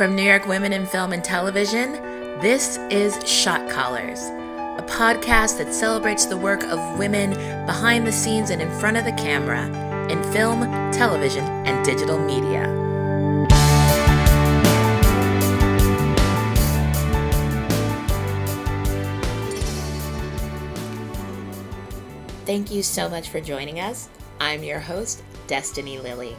From New York Women in Film and Television, this is Shot Callers, a podcast that celebrates the work of women behind the scenes and in front of the camera in film, television, and digital media. Thank you so much for joining us. I'm your host, Destiny Lilly.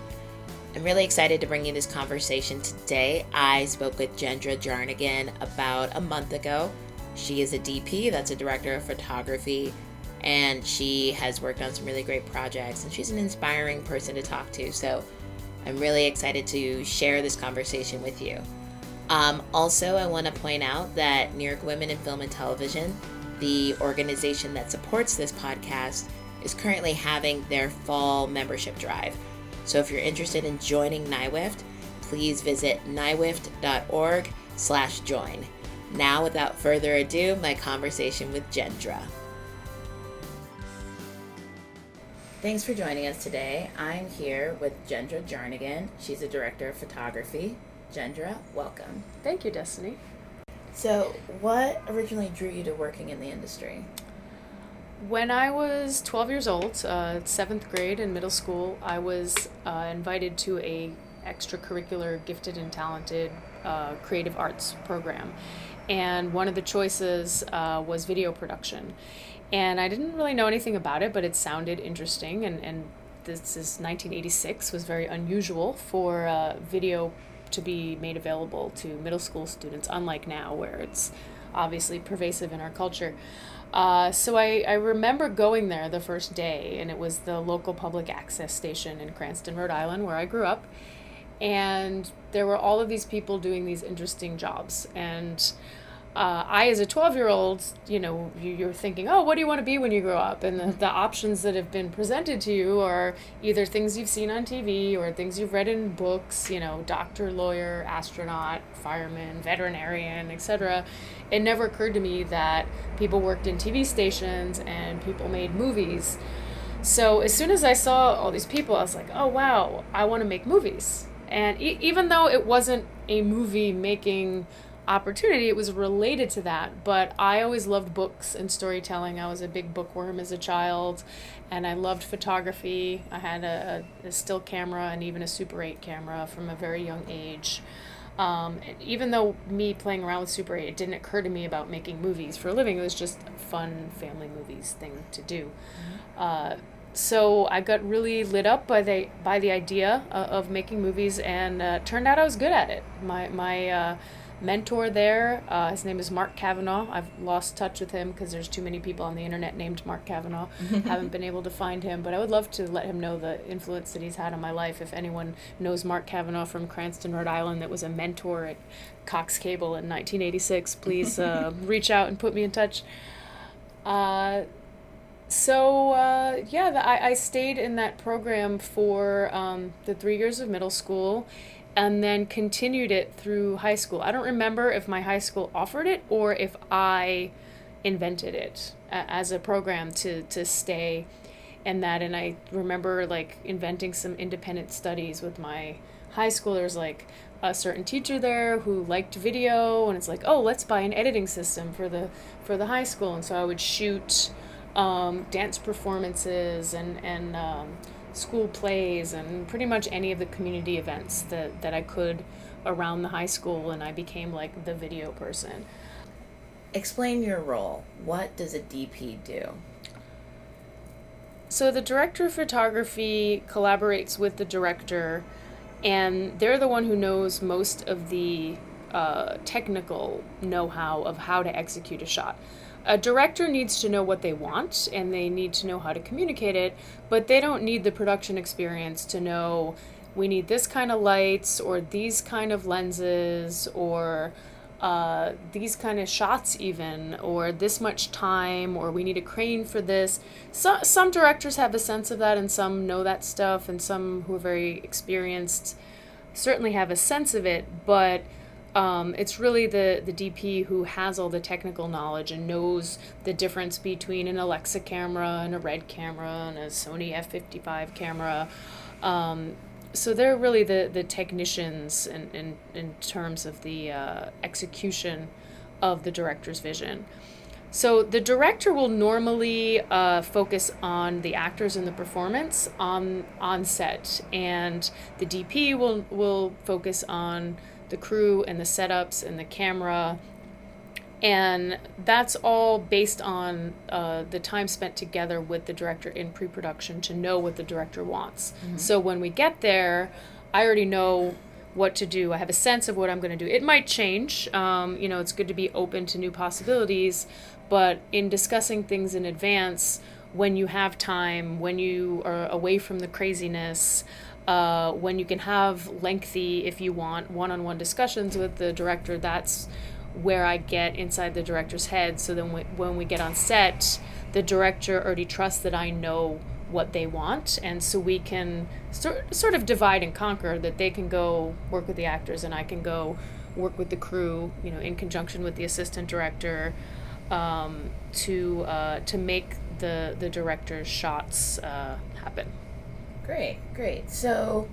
I'm really excited to bring you this conversation today. I spoke with Jendra Jarnagin about a month ago. She is a DP, that's a director of photography, and she has worked on some really great projects, and she's an inspiring person to talk to. So I'm really excited to share this conversation with you. Um, also, I want to point out that New York Women in Film and Television the organization that supports this podcast, is currently having their fall membership drive. So if you're interested in joining NYWIFT, please visit nywift.org slash join. Now, without further ado, my conversation with Jendra. Thanks for joining us today. I'm here with Jendra Jarnagin. She's a director of photography. Jendra, welcome. Thank you, Destiny. So, what originally drew you to working in the industry? When I was 12 years old, uh, seventh grade in middle school, I was uh, invited to a extracurricular gifted and talented uh, creative arts program. And one of the choices uh, was video production. And I didn't really know anything about it, but it sounded interesting. And, and this is 1986, was very unusual for uh, video to be made available to middle school students, unlike now where it's obviously pervasive in our culture. Uh, so I, I remember going there the first day, and it was the local public access station in Cranston, Rhode Island, where I grew up. And there were all of these people doing these interesting jobs. And uh, I, as a 12 year old, you know, you're thinking, oh, what do you want to be when you grow up? And the, the options that have been presented to you are either things you've seen on TV or things you've read in books, you know, doctor, lawyer, astronaut, fireman, veterinarian, etc. It never occurred to me that people worked in TV stations and people made movies. So as soon as I saw all these people, I was like, oh, wow, I want to make movies. And e- even though it wasn't a movie making opportunity, it was related to that. But I always loved books and storytelling. I was a big bookworm as a child, and I loved photography. I had a, a still camera and even a Super 8 camera from a very young age. Um, even though me playing around with Super 8, it didn't occur to me about making movies for a living. It was just a fun family movies thing to do. Mm-hmm. Uh, so I got really lit up by the by the idea uh, of making movies, and uh, turned out I was good at it. My my uh, mentor there. Uh, his name is Mark Kavanaugh. I've lost touch with him because there's too many people on the internet named Mark Kavanaugh. Haven't been able to find him, but I would love to let him know the influence that he's had on my life. If anyone knows Mark Kavanaugh from Cranston, Rhode Island, that was a mentor at Cox Cable in 1986, please uh, reach out and put me in touch. Uh, so uh, yeah, the, I, I stayed in that program for um, the three years of middle school and then continued it through high school. I don't remember if my high school offered it or if I invented it as a program to to stay in that. And I remember like inventing some independent studies with my high school. There's like a certain teacher there who liked video and it's like oh let's buy an editing system for the for the high school. And so I would shoot um, dance performances and and um, school plays and pretty much any of the community events that, that I could around the high school, and I became like the video person. Explain your role. What does a DP do? So, the director of photography collaborates with the director, and they're the one who knows most of the uh, technical know how of how to execute a shot a director needs to know what they want and they need to know how to communicate it, but they don't need the production experience to know we need this kind of lights or these kind of lenses or uh, these kind of shots even or this much time or we need a crane for this. So, some directors have a sense of that and some know that stuff and some who are very experienced certainly have a sense of it but um, it's really the, the DP who has all the technical knowledge and knows the difference between an Alexa camera and a Red camera and a Sony F55 camera. Um, so they're really the, the technicians in, in, in terms of the uh, execution of the director's vision. So the director will normally uh, focus on the actors and the performance on on set, and the DP will will focus on the crew and the setups and the camera. And that's all based on uh, the time spent together with the director in pre-production to know what the director wants. Mm-hmm. so when we get there i already know what to do. I have a sense of what i'm going to do. It might change um, you know it's good to be open to new possibilities but in discussing things in advance when you have time when you are away from the craziness uh, when you can have lengthy if you want one-on-one discussions with the director that's where I get inside the director's head. So then we, when we get on set, the director already trusts that I know what they want. And so we can sort, sort of divide and conquer that they can go work with the actors and I can go work with the crew, you know, in conjunction with the assistant director um, to, uh, to make the, the director's shots uh, happen. Great, great. So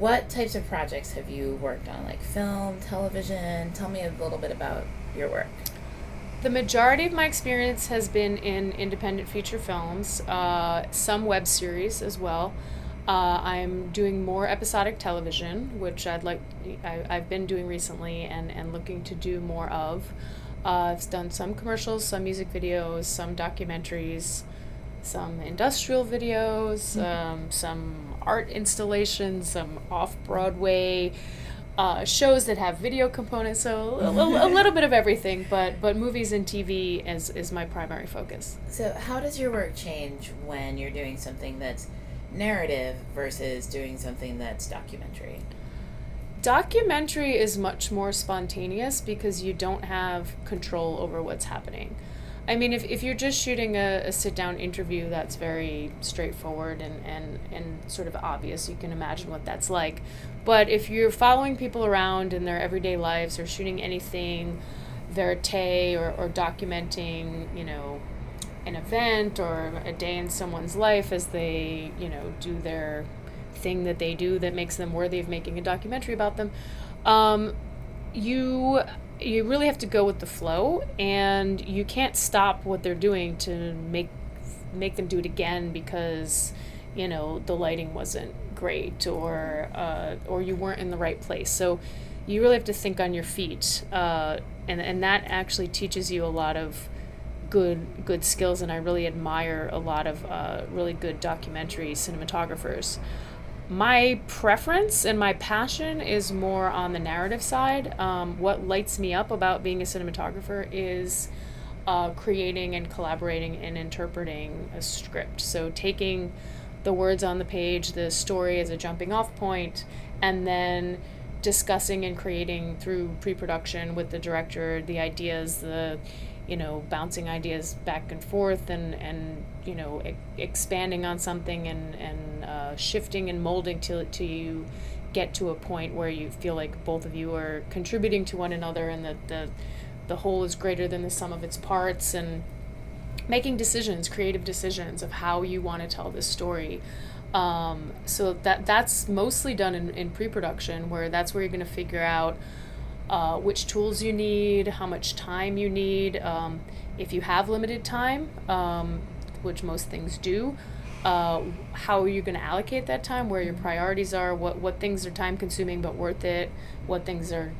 what types of projects have you worked on, like film, television? Tell me a little bit about your work. The majority of my experience has been in independent feature films, uh, some web series as well. Uh, I'm doing more episodic television, which I'd like. I, have been doing recently and, and looking to do more of. Uh, I've done some commercials, some music videos, some documentaries, some industrial videos, mm-hmm. um, some art installations, some off Broadway uh, shows that have video components. So a, a, a, little bit of everything, but but movies and TV is is my primary focus. So how does your work change when you're doing something that's narrative versus doing something that's documentary? Documentary is much more spontaneous because you don't have control over what's happening. I mean, if, if you're just shooting a, a sit down interview, that's very straightforward and, and, and sort of obvious. You can imagine what that's like. But if you're following people around in their everyday lives or shooting anything verite or, or documenting, you know, an event or a day in someone's life as they, you know, do their thing that they do that makes them worthy of making a documentary about them, um, you you really have to go with the flow and you can't stop what they're doing to make make them do it again because you know the lighting wasn't great or uh, or you weren't in the right place. So you really have to think on your feet uh, and and that actually teaches you a lot of good good skills and I really admire a lot of uh, really good documentary cinematographers my preference and my passion is more on the narrative side. Um, what lights me up about being a cinematographer is uh, creating and collaborating and interpreting a script. So taking the words on the page, the story as a jumping off point, and then discussing and creating through pre-production with the director the ideas, the you know, bouncing ideas back and forth and, and you know, e- expanding on something and, and uh, shifting and molding till, till you get to a point where you feel like both of you are contributing to one another and that the, the whole is greater than the sum of its parts and making decisions, creative decisions of how you want to tell this story. Um, so that that's mostly done in, in pre-production where that's where you're going to figure out uh, which tools you need, how much time you need. Um, if you have limited time, um, which most things do, uh, how are you going to allocate that time? Where your priorities are? What what things are time consuming but worth it? What things are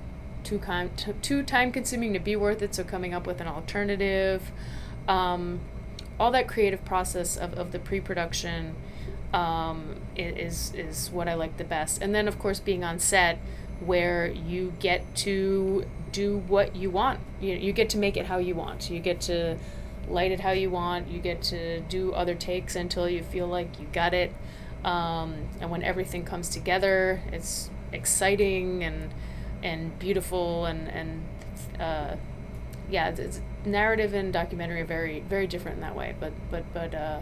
too time t- too time consuming to be worth it? So coming up with an alternative. Um, all that creative process of, of the pre-production um, is is what I like the best. And then of course being on set where you get to do what you want. You, you get to make it how you want. You get to light it how you want. You get to do other takes until you feel like you got it. Um, and when everything comes together, it's exciting and and beautiful and and uh, yeah, it's, narrative and documentary are very very different in that way. But but but uh,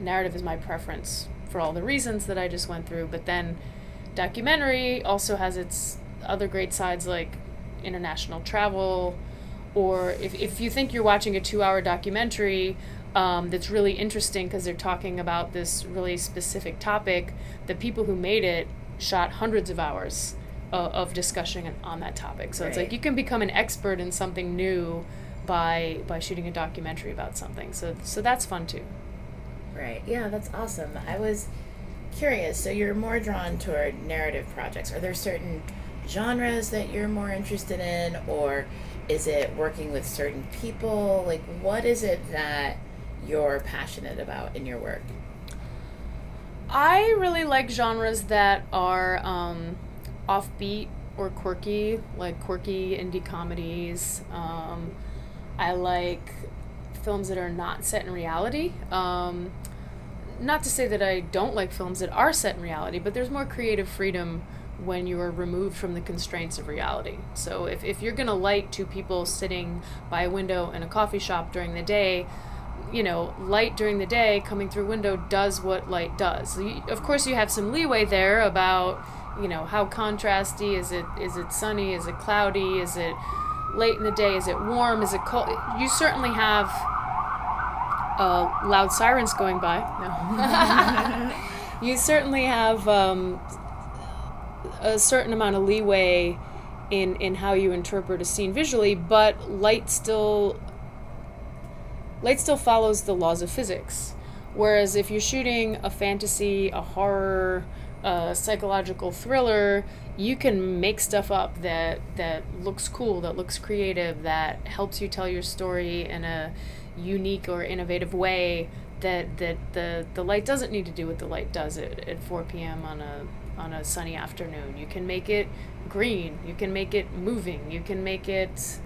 narrative is my preference for all the reasons that I just went through. But then documentary also has its other great sides like international travel or if, if you think you're watching a two hour documentary um, that's really interesting because they're talking about this really specific topic the people who made it shot hundreds of hours of, of discussion on that topic. So right. it's like you can become an expert in something new by by shooting a documentary about something. So so that's fun too. Right. Yeah, that's awesome. I was curious. So you're more drawn toward narrative projects. Are there certain genres that you're more interested in or is it working with certain people? Like what is it that you're passionate about in your work? I really like genres that are um, offbeat or quirky, like quirky indie comedies. Um, I like films that are not set in reality. Um, not to say that I don't like films that are set in reality, but there's more creative freedom when you are removed from the constraints of reality. So if, if you're going to light two people sitting by a window in a coffee shop during the day, you know, light during the day coming through window does what light does. You, of course, you have some leeway there about, you know, how contrasty is it? Is it sunny? Is it cloudy? Is it late in the day? Is it warm? Is it cold? You certainly have uh, loud sirens going by. No. you certainly have um, a certain amount of leeway in in how you interpret a scene visually, but light still light still follows the laws of physics. Whereas if you're shooting a fantasy, a horror, a psychological thriller, you can make stuff up that that looks cool, that looks creative, that helps you tell your story in a unique or innovative way that that the the light doesn't need to do what the light does at, at 4 p.m. on a on a sunny afternoon. You can make it green. You can make it moving. You can make it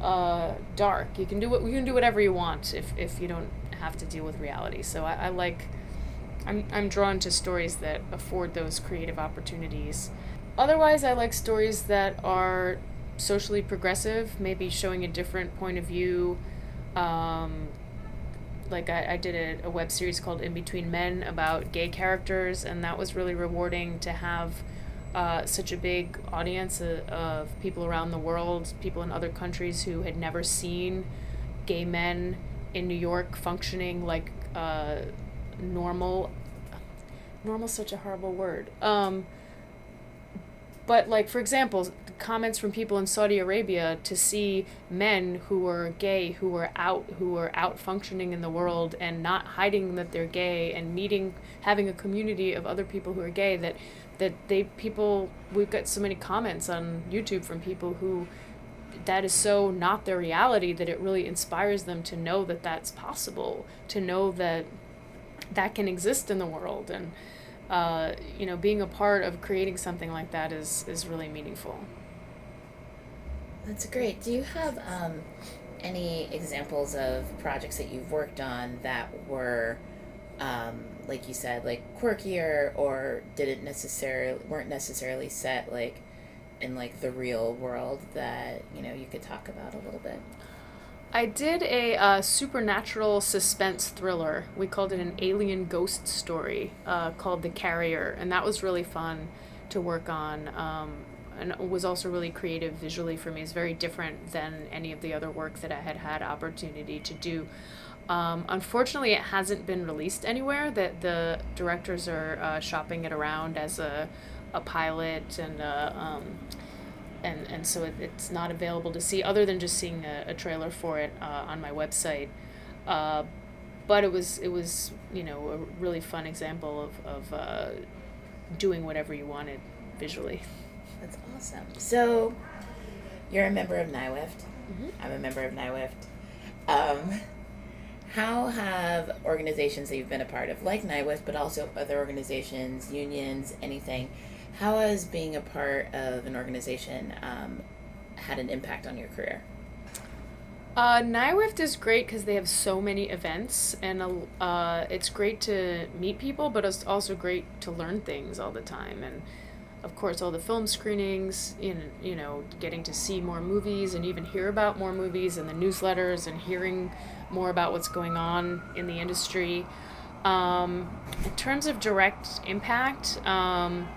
uh, dark. You can do what you can do whatever you want if, if you don't have to deal with reality. So I, I like I'm I'm drawn to stories that afford those creative opportunities. Otherwise, I like stories that are socially progressive, maybe showing a different point of view. Um, like I, I did a, a web series called In Between Men about gay characters, and that was really rewarding to have uh, such a big audience of, of people around the world, people in other countries who had never seen gay men in New York functioning like uh, normal. Normal, such a horrible word. Um, but like for example, comments from people in Saudi Arabia to see men who were gay, who were out, who were out functioning in the world and not hiding that they're gay and meeting, having a community of other people who are gay that that they people we've got so many comments on YouTube from people who that is so not their reality that it really inspires them to know that that's possible to know that that can exist in the world and uh, you know being a part of creating something like that is is really meaningful that's great do you have um, any examples of projects that you've worked on that were um, like you said, like quirkier or didn't necessarily weren't necessarily set like in like the real world that you know you could talk about a little bit. I did a uh, supernatural suspense thriller. We called it an alien ghost story uh, called The Carrier, and that was really fun to work on. Um, and was also really creative visually for me. It's very different than any of the other work that I had had opportunity to do. Um, unfortunately, it hasn't been released anywhere. That the directors are uh, shopping it around as a, a pilot, and uh, um, and and so it, it's not available to see other than just seeing a, a trailer for it uh, on my website. Uh, but it was it was you know a really fun example of of uh, doing whatever you wanted visually. That's awesome. So, you're a member of NYWIFT. Mm-hmm. I'm a member of NYWIFT. Um, how have organizations that you've been a part of, like NYWIFT, but also other organizations, unions, anything, how has being a part of an organization um, had an impact on your career? Uh, is great because they have so many events, and uh, it's great to meet people, but it's also great to learn things all the time. And of course, all the film screenings, in you know, getting to see more movies and even hear about more movies, and the newsletters, and hearing more about what's going on in the industry. Um, in terms of direct impact, um,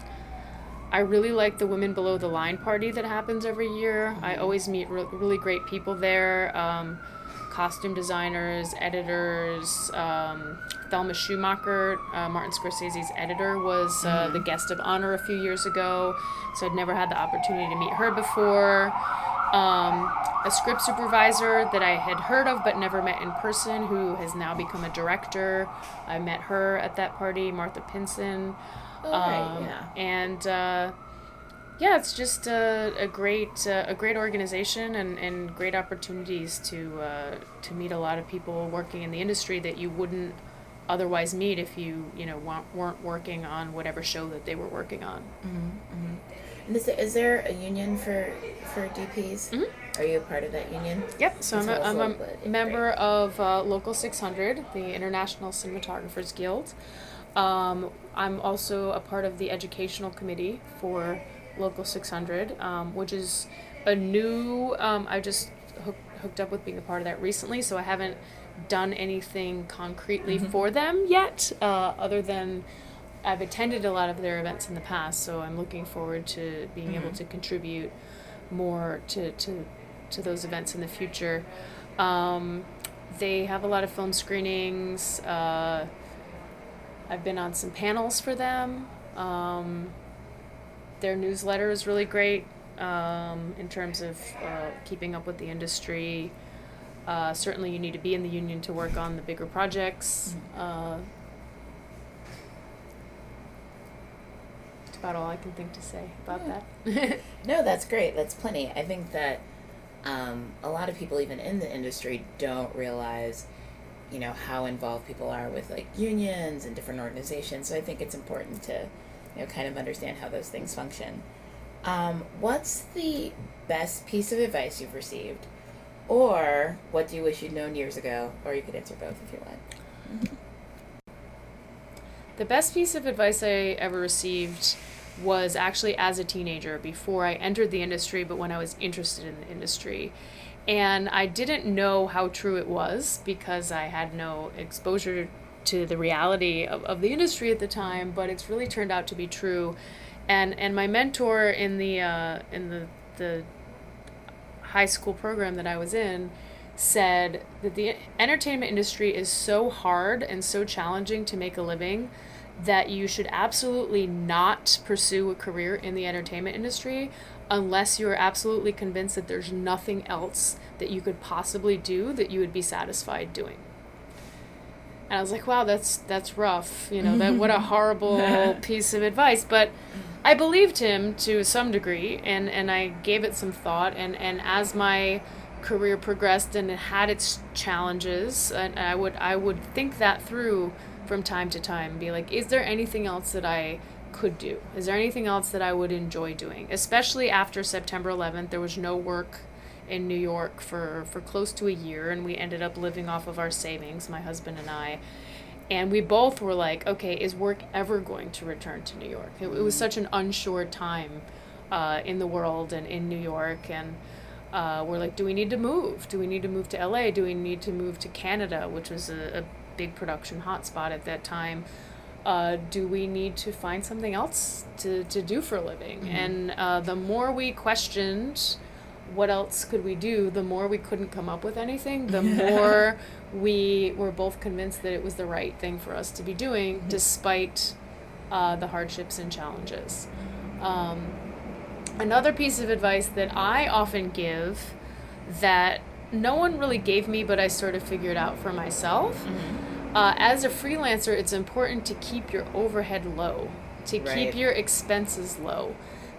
I really like the Women Below the Line party that happens every year. I always meet re- really great people there um, costume designers, editors, um, Thelma Schoonmaker, uh, Martin Scorsese's editor, was uh, the guest of honor a few years ago. So I'd never had the opportunity to meet her before. Um, a script supervisor that I had heard of but never met in person, who has now become a director. I met her at that party, Martha Pinson. Oh, right, Um, yeah. And uh, yeah, it's just a, a great uh, a great organization and, and great opportunities to uh, to meet a lot of people working in the industry that you wouldn't otherwise meet if you you know wa- weren't working on whatever show that they were working on. And is there, is there a union for for DPs? Mhm. Are you a part of that union? Yep. So I'm a, I'm a member of uh, Local 600, the International Cinematographers Guild. Um, I'm also a part of the educational committee for Local 600, um, which is a new. Um, I just hook, hooked up with being a part of that recently, so I haven't done anything concretely for them yet, uh, other than I've attended a lot of their events in the past. So I'm looking forward to being able to contribute more to, to to those events in the future. Um, they have a lot of film screenings. Uh, I've been on some panels for them. Um, their newsletter is really great um, in terms of uh, keeping up with the industry. Uh, certainly, you need to be in the union to work on the bigger projects. Uh, that's about all I can think to say about that. No, that's great. That's plenty. I think that um, a lot of people, even in the industry, don't realize, you know, how involved people are with like unions and different organizations. So I think it's important to, you know, kind of understand how those things function. Um, what's the best piece of advice you've received, or what do you wish you'd known years ago? Or you could answer both if you want. The best piece of advice I ever received was actually as a teenager before I entered the industry, but when I was interested in the industry. And I didn't know how true it was because I had no exposure to the reality of, of the industry at the time, but it's really turned out to be true. And and my mentor in the uh, in the the high school program that I was in said that the entertainment industry is so hard and so challenging to make a living that you should absolutely not pursue a career in the entertainment industry unless you're absolutely convinced that there's nothing else that you could possibly do that you would be satisfied doing. And I was like, wow, that's that's rough. You know, that what a horrible piece of advice, but I believed him to some degree and and I gave it some thought and and as my career progressed and it had its challenges and I would I would think that through from time to time be like is there anything else that I could do is there anything else that I would enjoy doing especially after September 11th there was no work in New York for for close to a year and we ended up living off of our savings my husband and I and we both were like okay is work ever going to return to New York it, it was such an unsure time uh, in the world and in New York and uh, we're like, do we need to move? Do we need to move to LA? Do we need to move to Canada, which was a, a big production hotspot at that time? Uh, do we need to find something else to, to do for a living? And uh, the more we questioned what else could we do, the more we couldn't come up with anything, the more we were both convinced that it was the right thing for us to be doing, despite uh, the hardships and challenges. Um, another piece of advice that I often give that no one really gave me, but I sort of figured out for myself. Uh, as a freelancer, it's important to keep your overhead low, to Right. keep your expenses low.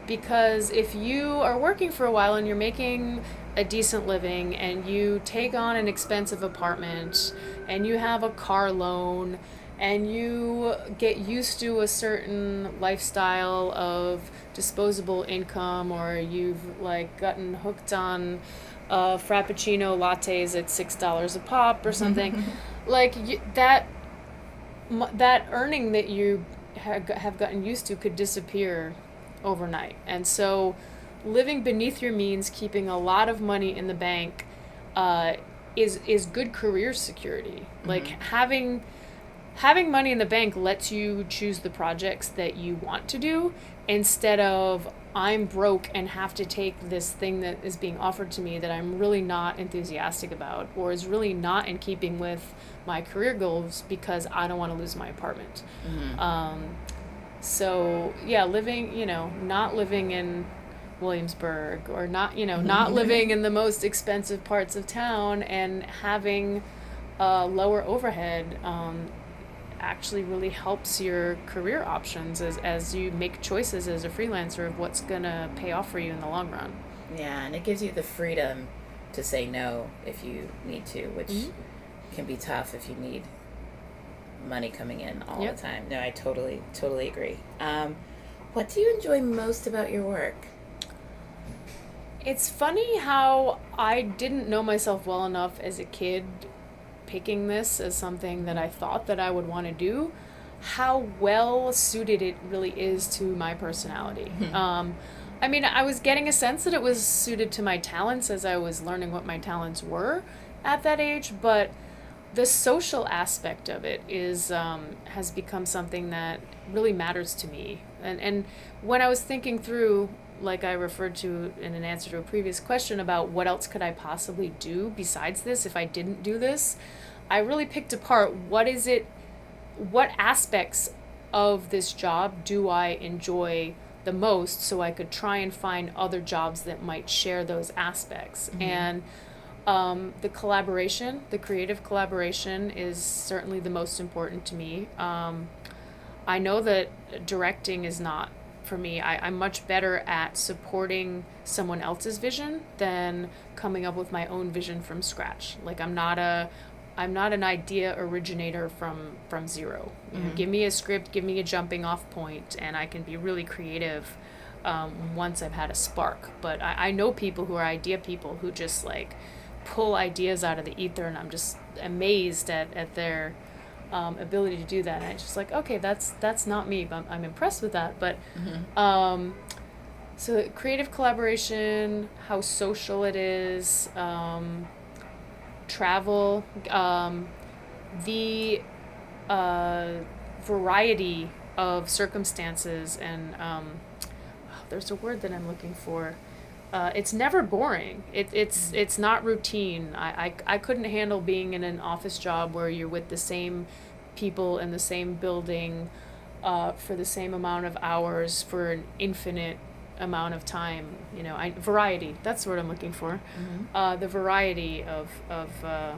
Because if you are working for a while and you're making a decent living and you take on an expensive apartment and you have a car loan and you get used to a certain lifestyle of disposable income or you've like gotten hooked on uh, frappuccino lattes at six dollars a pop or something like you, that that earning that you ha- have gotten used to could disappear overnight. And so living beneath your means keeping a lot of money in the bank uh, is is good career security. Like having having money in the bank lets you choose the projects that you want to do instead of I'm broke and have to take this thing that is being offered to me that I'm really not enthusiastic about or is really not in keeping with my career goals because I don't want to lose my apartment. Mm-hmm. Um, so yeah, living, you know, not living in Williamsburg or not, you know, not living in the most expensive parts of town and having a lower overhead um, actually really helps your career options as, as you make choices as a freelancer of what's going to pay off for you in the long run. Yeah, and it gives you the freedom to say no if you need to, which mm-hmm. Can be tough if you need money coming in all yep. the time. No, I totally, totally agree. Um, what do you enjoy most about your work? It's funny how I didn't know myself well enough as a kid picking this as something that I thought that I would want to do, how well suited it really is to my personality. Hmm. um, I mean, I was getting a sense that it was suited to my talents as I was learning what my talents were at that age, but the social aspect of it is um, has become something that really matters to me. And and when I was thinking through like I referred to in an answer to a previous question about what else could I possibly do besides this if I didn't do this, I really picked apart what is it, what aspects of this job do I enjoy the most so I could try and find other jobs that might share those aspects. Mm-hmm. And um, the collaboration, the creative collaboration, is certainly the most important to me. Um, I know that directing is not for me. I, I'm much better at supporting someone else's vision than coming up with my own vision from scratch. Like I'm not a I'm not an idea originator from from zero. Mm-hmm. know, give me a script, give me a jumping off point, and I can be really creative um, once I've had a spark. But I, I know people who are idea people who just like pull ideas out of the ether, and I'm just amazed at, at their um, ability to do that. And it's just like, okay, that's that's not me, but I'm, I'm impressed with that. But mm-hmm. um, so creative collaboration, how social it is, um, travel, um, the uh, variety of circumstances, and um, oh, there's a word that I'm looking for. Uh, it's never boring. It, it's it's not routine. I, I, I couldn't handle being in an office job where you're with the same people in the same building uh, for the same amount of hours for an infinite amount of time. You know, I, variety. That's what I'm looking for. Mm-hmm. Uh, the variety of of uh,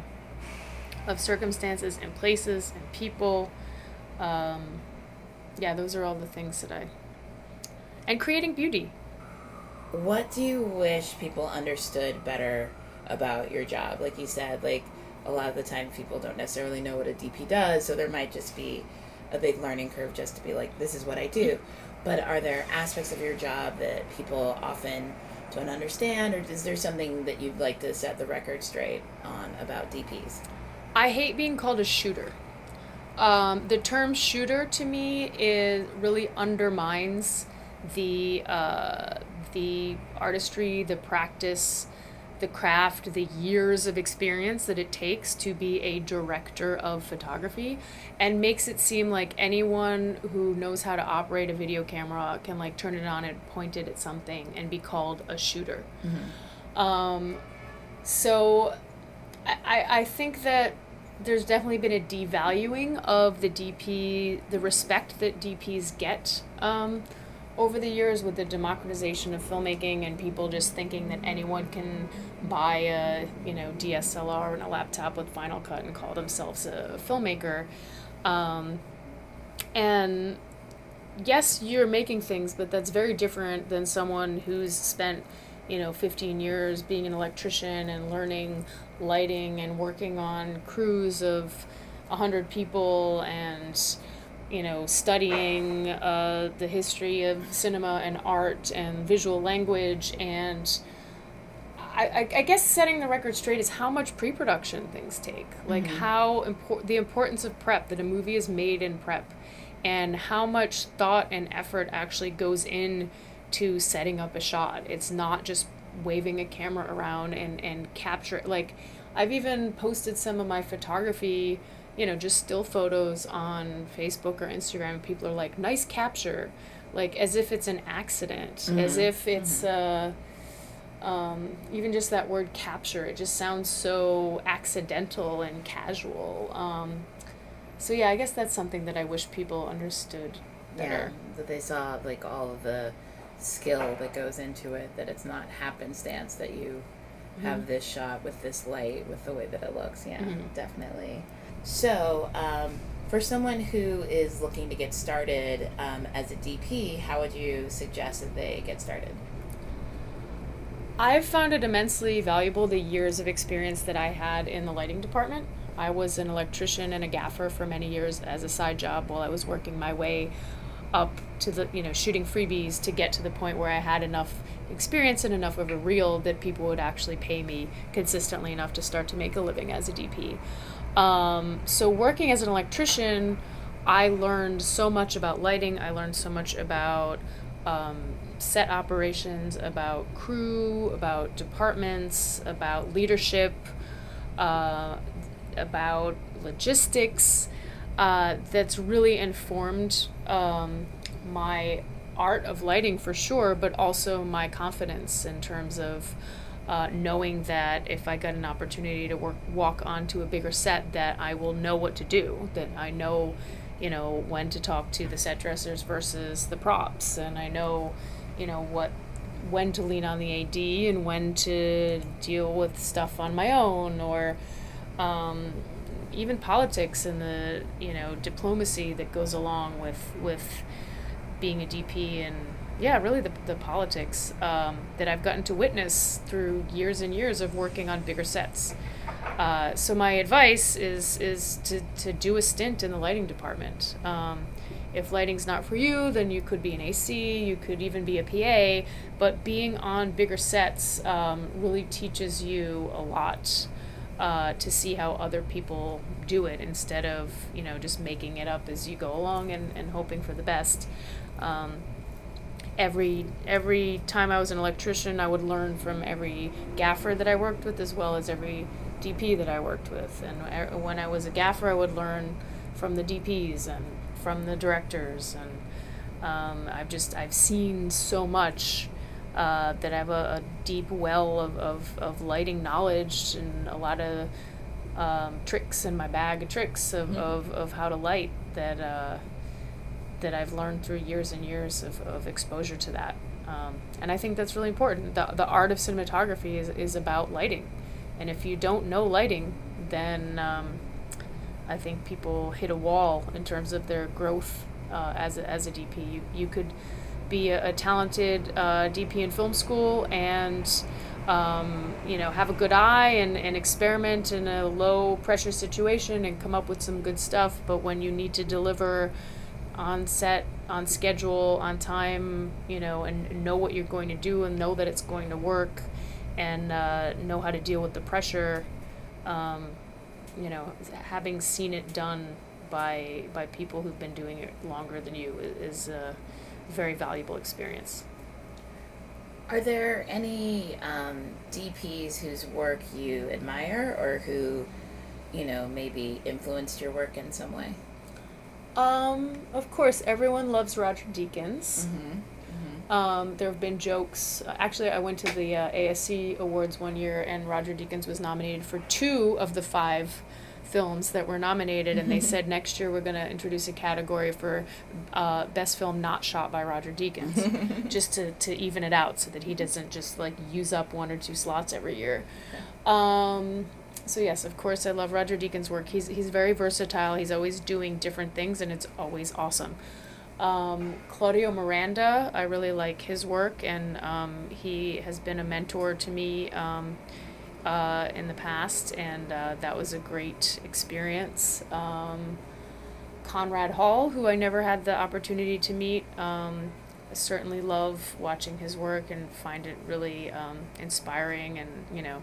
of circumstances and places and people. Um, yeah, those are all the things that I. And creating beauty. What do you wish people understood better about your job? Like you said, like a lot of the time people don't necessarily know what a DP does, so there might just be a big learning curve just to be like, this is what I do. But are there aspects of your job that people often don't understand, or is there something that you'd like to set the record straight on about DPs? I hate being called a shooter. Um, the term shooter to me is really undermines the uh, the artistry, the practice, the craft, the years of experience that it takes to be a director of photography and makes it seem like anyone who knows how to operate a video camera can like turn it on and point it at something and be called a shooter. Mm-hmm. Um, so I, I think that there's definitely been a devaluing of the DP, the respect that DPs get um, over the years with the democratization of filmmaking and people just thinking that anyone can buy a you know DSLR and a laptop with Final Cut and call themselves a filmmaker, um, and yes, you're making things, but that's very different than someone who's spent you know 15 years being an electrician and learning lighting and working on crews of 100 people and you know, studying uh, the history of cinema and art and visual language and I, I, guess setting the record straight is how much pre-production things take like mm-hmm. how important the importance of prep that a movie is made in prep and how much thought and effort actually goes in to setting up a shot it's not just waving a camera around and and capture like i've even posted some of my photography you know, just still photos on Facebook or Instagram, people are like, nice capture, like as if it's an accident, mm-hmm. as if it's mm-hmm. uh, um, even just that word capture, it just sounds so accidental and casual. Um, so yeah, I guess that's something that I wish people understood better. Yeah, that they saw like all of the skill that goes into it, that it's not happenstance that you mm-hmm. have this shot with this light, with the way that it looks. Yeah, mm-hmm. definitely. So, um, for someone who is looking to get started um, as a DP, how would you suggest that they get started? I've found it immensely valuable the years of experience that I had in the lighting department. I was an electrician and a gaffer for many years as a side job while I was working my way up to the you know shooting freebies to get to the point where I had enough experience and enough of a reel that people would actually pay me consistently enough to start to make a living as a DP. Um, so working as an electrician, I learned so much about lighting. I learned so much about um, set operations, about crew, about departments, about leadership, uh, about logistics uh, that's really informed um, my art of lighting for sure, but also my confidence in terms of uh, knowing that if I get an opportunity to work walk onto a bigger set, that I will know what to do. That I know, you know, when to talk to the set dressers versus the props, and I know, you know, what when to lean on the AD and when to deal with stuff on my own or. Um, even politics and the you know diplomacy that goes along with with being a DP and yeah, really the, the politics um, that I've gotten to witness through years and years of working on bigger sets. Uh, so my advice is is to, to do a stint in the lighting department. Um, if lighting's not for you, then you could be an AC, you could even be a PA, but being on bigger sets um, really teaches you a lot uh, to see how other people do it instead of you know just making it up as you go along and, and hoping for the best um, every every time I was an electrician I would learn from every gaffer that I worked with as well as every DP that I worked with and when I was a gaffer I would learn from the DPs and from the directors and um, I've just I've seen so much uh, that I have a, a, deep well of, of, of lighting knowledge and a lot of um, tricks in my bag of tricks of, mm-hmm. of, of how to light that uh, that I've learned through years and years of, of exposure to that. Um, and I think that's really important. The, the art of cinematography is, is about lighting. And if you don't know lighting, then um, I think people hit a wall in terms of their growth uh, as, a, as a DP. You, you could be a, a talented uh, DP in film school and um, you know have a good eye and, and experiment in a low pressure situation and come up with some good stuff but when you need to deliver on set on schedule on time you know and know what you're going to do and know that it's going to work and uh, know how to deal with the pressure um, you know having seen it done by by people who've been doing it longer than you is a very valuable experience. Are there any um, DPs whose work you admire or who, you know, maybe influenced your work in some way? Um, of course, everyone loves Roger Deakins. Mm-hmm. Mm-hmm. Um, there have been jokes. Actually, I went to the uh, ASC Awards one year, and Roger Deakins was nominated for two of the five films that were nominated, and they said next year we're going to introduce a category for uh, best film not shot by Roger Deakins, just to, to even it out so that he doesn't just like use up one or two slots every year. Um, so yes, of course, I love Roger Deakins' work. He's he's very versatile. He's always doing different things, and it's always awesome. Um, Claudio Miranda, I really like his work, and um, he has been a mentor to me. Um, uh, in the past, and uh, that was a great experience. Um, Conrad Hall, who I never had the opportunity to meet, um, I certainly love watching his work and find it really um, inspiring and you know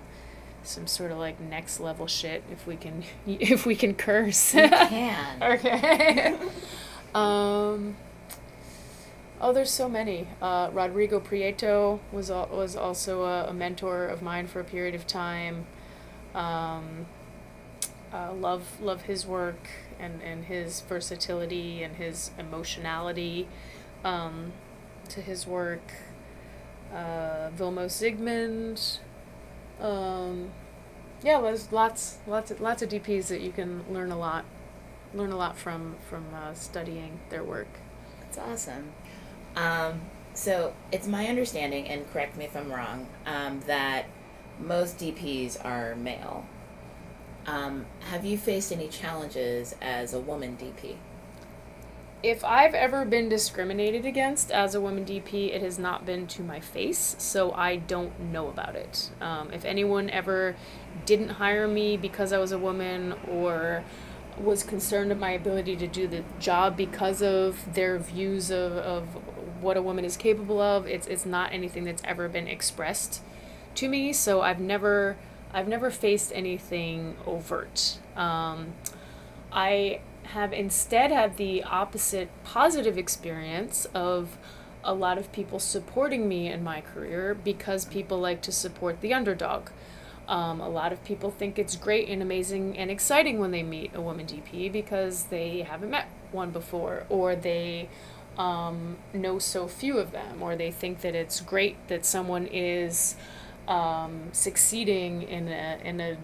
some sort of like next level shit if we can if we can curse. You can. okay. um, Oh, there's so many. Uh, Rodrigo Prieto was al- was also a, a, mentor of mine for a period of time. Um, uh, love love his work and, and his versatility and his emotionality um, to his work. Uh, Vilmos Zsigmond. Um, yeah, there's lots lots of, lots of DPs that you can learn a lot learn a lot from from uh, studying their work. That's awesome. Um, so it's my understanding, and correct me if I'm wrong, um, that most DPs are male. Um, have you faced any challenges as a woman DP? If I've ever been discriminated against as a woman DP, it has not been to my face, so I don't know about it. Um, if anyone ever didn't hire me because I was a woman or was concerned of my ability to do the job because of their views of, of what a woman is capable of, it's, it's not anything that's ever been expressed to me, so I've never I've never faced anything overt. Um, I have instead had the opposite positive experience of a lot of people supporting me in my career because people like to support the underdog. Um, a lot of people think it's great and amazing and exciting when they meet a woman DP because they haven't met one before or they um, know so few of them or they think that it's great that someone is um, succeeding in a, in a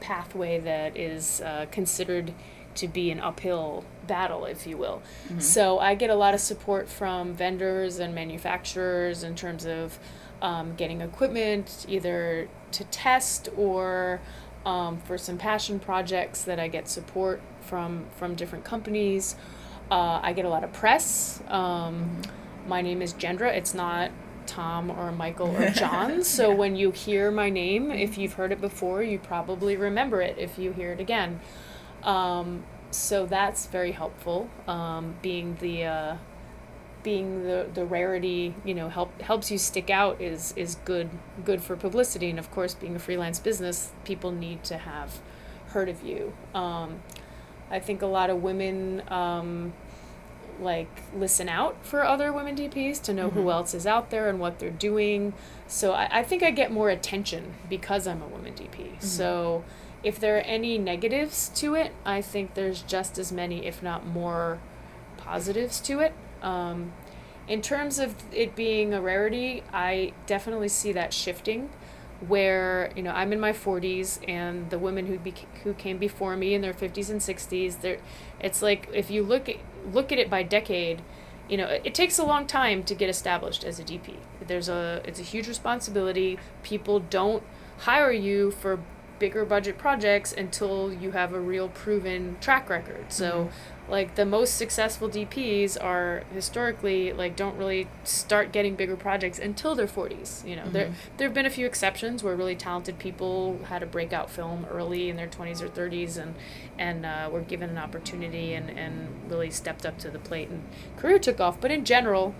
pathway that is uh, considered to be an uphill battle, if you will. Mm-hmm. So I get a lot of support from vendors and manufacturers in terms of um, getting equipment, either to test or um, for some passion projects that I get support from from different companies. Uh, I get a lot of press. Um, mm-hmm. My name is Jendra. It's not Tom or Michael or John. so yeah. when you hear my name, if you've heard it before, you probably remember it if you hear it again. Um, so that's very helpful. Um, being the uh, being the, the rarity, you know, help helps you stick out is is good good for publicity. And of course, being a freelance business, people need to have heard of you. Um, I think a lot of women um, like listen out for other women DPs to know mm-hmm. who else is out there and what they're doing. So I, I think I get more attention because I'm a woman DP. Mm-hmm. So if there are any negatives to it, I think there's just as many, if not more, positives to it. Um, in terms of it being a rarity, I definitely see that shifting where you know I'm in my 40s and the women who beca- who came before me in their 50s and 60s they it's like if you look at look at it by decade you know it, it takes a long time to get established as a DP there's a it's a huge responsibility people don't hire you for bigger budget projects until you have a real proven track record so mm-hmm like the most successful DPs are historically like don't really start getting bigger projects until their 40s. You know, mm-hmm. there there have been a few exceptions where really talented people had a breakout film early in their 20s or 30s and and uh, were given an opportunity and and really stepped up to the plate and career took off. But in general,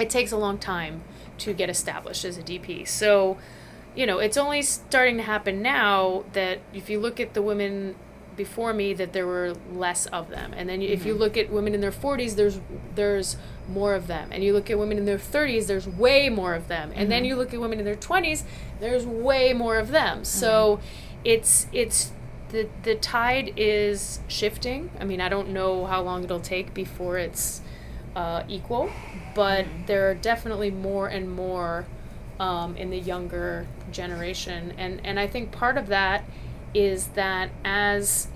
it takes a long time to get established as a DP. So, you know, it's only starting to happen now that if you look at the women before me that there were less of them. And then mm-hmm. if you mm-hmm. look at women in their 40s, there's there's more of them. And you look at women in their 30s, there's way more of them. And mm-hmm. then you look at women in their 20s, there's way more of them. So mm-hmm. it's it's the the tide is shifting. I mean, I don't know how long it'll take before it's uh, equal, but mm-hmm. there are definitely more and more um, in the younger generation, and and I think part of that is that as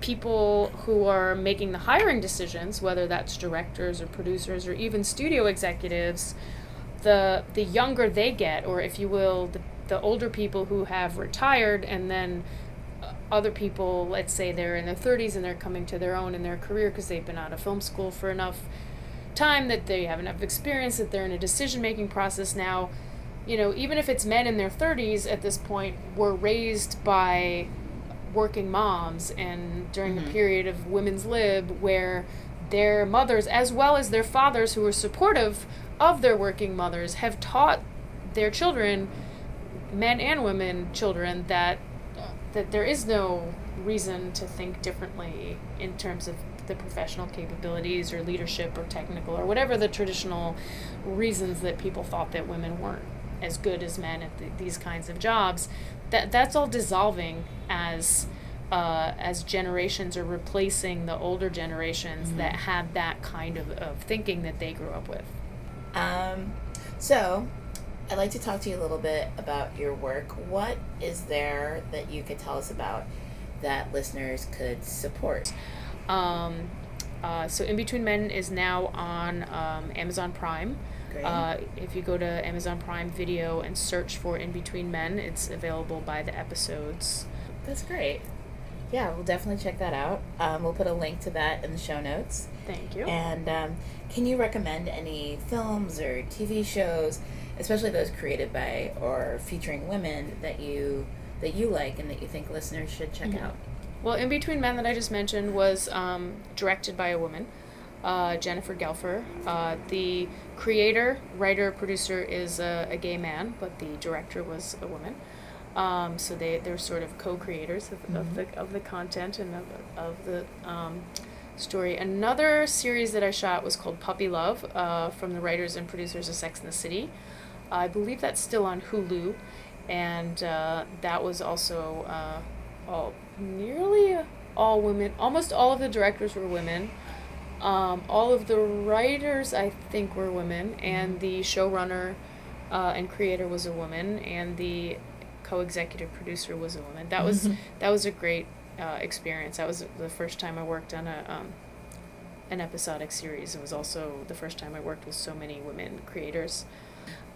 people who are making the hiring decisions, whether that's directors or producers or even studio executives, the the younger they get, or if you will, the, the older people who have retired and then uh, other people, let's say they're in their 30s and they're coming to their own in their career because they've been out of film school for enough time that they have enough experience that they're in a decision making process now. You know, even if it's men in their 30s at this point, were raised by working moms and during mm-hmm. a period of women's lib where their mothers as well as their fathers who were supportive of their working mothers have taught their children men and women children that that there is no reason to think differently in terms of the professional capabilities or leadership or technical or whatever the traditional reasons that people thought that women weren't as good as men at the, these kinds of jobs that that's all dissolving as uh, as generations are replacing the older generations Mm-hmm. that have that kind of, of thinking that they grew up with. Um, so, I'd like to talk to you a little bit about your work. What is there that you could tell us about that listeners could support? Um, uh, so In Between Men is now on um, Amazon Prime. Great. Uh, if you go to Amazon Prime Video and search for In Between Men, it's available by the episodes. That's great. Yeah, we'll definitely check that out. Um, we'll put a link to that in the show notes. Thank you. And um, can you recommend any films or TV shows, especially those created by or featuring women that you that you like and that you think listeners should check Mhm. out? Well, In Between Men that I just mentioned was um, directed by a woman, uh, Jennifer Gelfer. Uh, the creator, writer, producer is a, a gay man, but the director was a woman. Um, so they they're sort of co-creators of, of the of the content and of, of the um, story. Another series that I shot was called Puppy Love uh, from the writers and producers of Sex and the City. I believe that's still on Hulu, and uh, that was also uh, all nearly all women. Almost all of the directors were women. Um, all of the writers, I think, were women, and the showrunner uh, and creator was a woman, and the co-executive producer was a woman. That was that was a great uh, experience. That was the first time I worked on a um, an episodic series. It was also the first time I worked with so many women creators.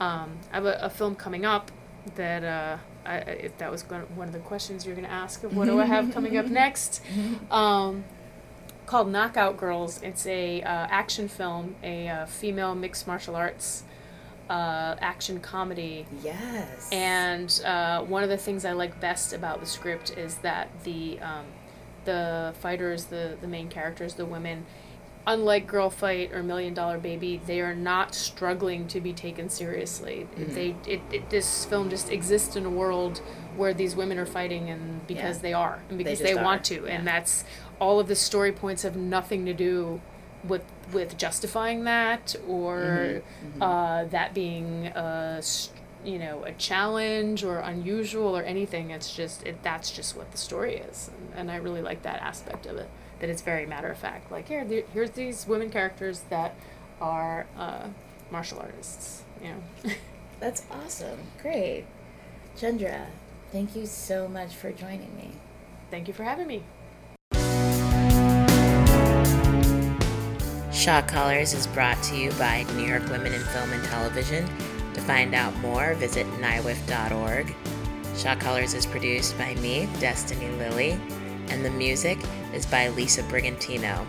Um, I have a, a film coming up that uh, I, if that was one of the questions you're going to ask of what do I have coming up next, um, called Knockout Girls. It's a uh, action film, a uh, female mixed martial arts uh, action comedy. Yes. And uh, one of the things I like best about the script is that the um, the fighters, the the main characters, the women, unlike Girl Fight or Million Dollar Baby, they are not struggling to be taken seriously. Mhm. They it, it this film just exists in a world where these women are fighting and because Yeah. they are and because just they, want to, yeah. and that's all of the story points have nothing to do with with justifying that or Mhm, mhm. uh, that being a you know a challenge or unusual or anything it's just it, that's just what the story is and, and i really like that aspect of it that it's very matter of fact like here the- here's these women characters that are uh, martial artists you know That's awesome. Great. Jendra, thank you so much for joining me. thank you for having me Shot Callers is brought to you by New York Women in Film and Television. To find out more, visit nywift.org. Shot Callers is produced by me, Destiny Lilly, and the music is by Lisa Brigantino.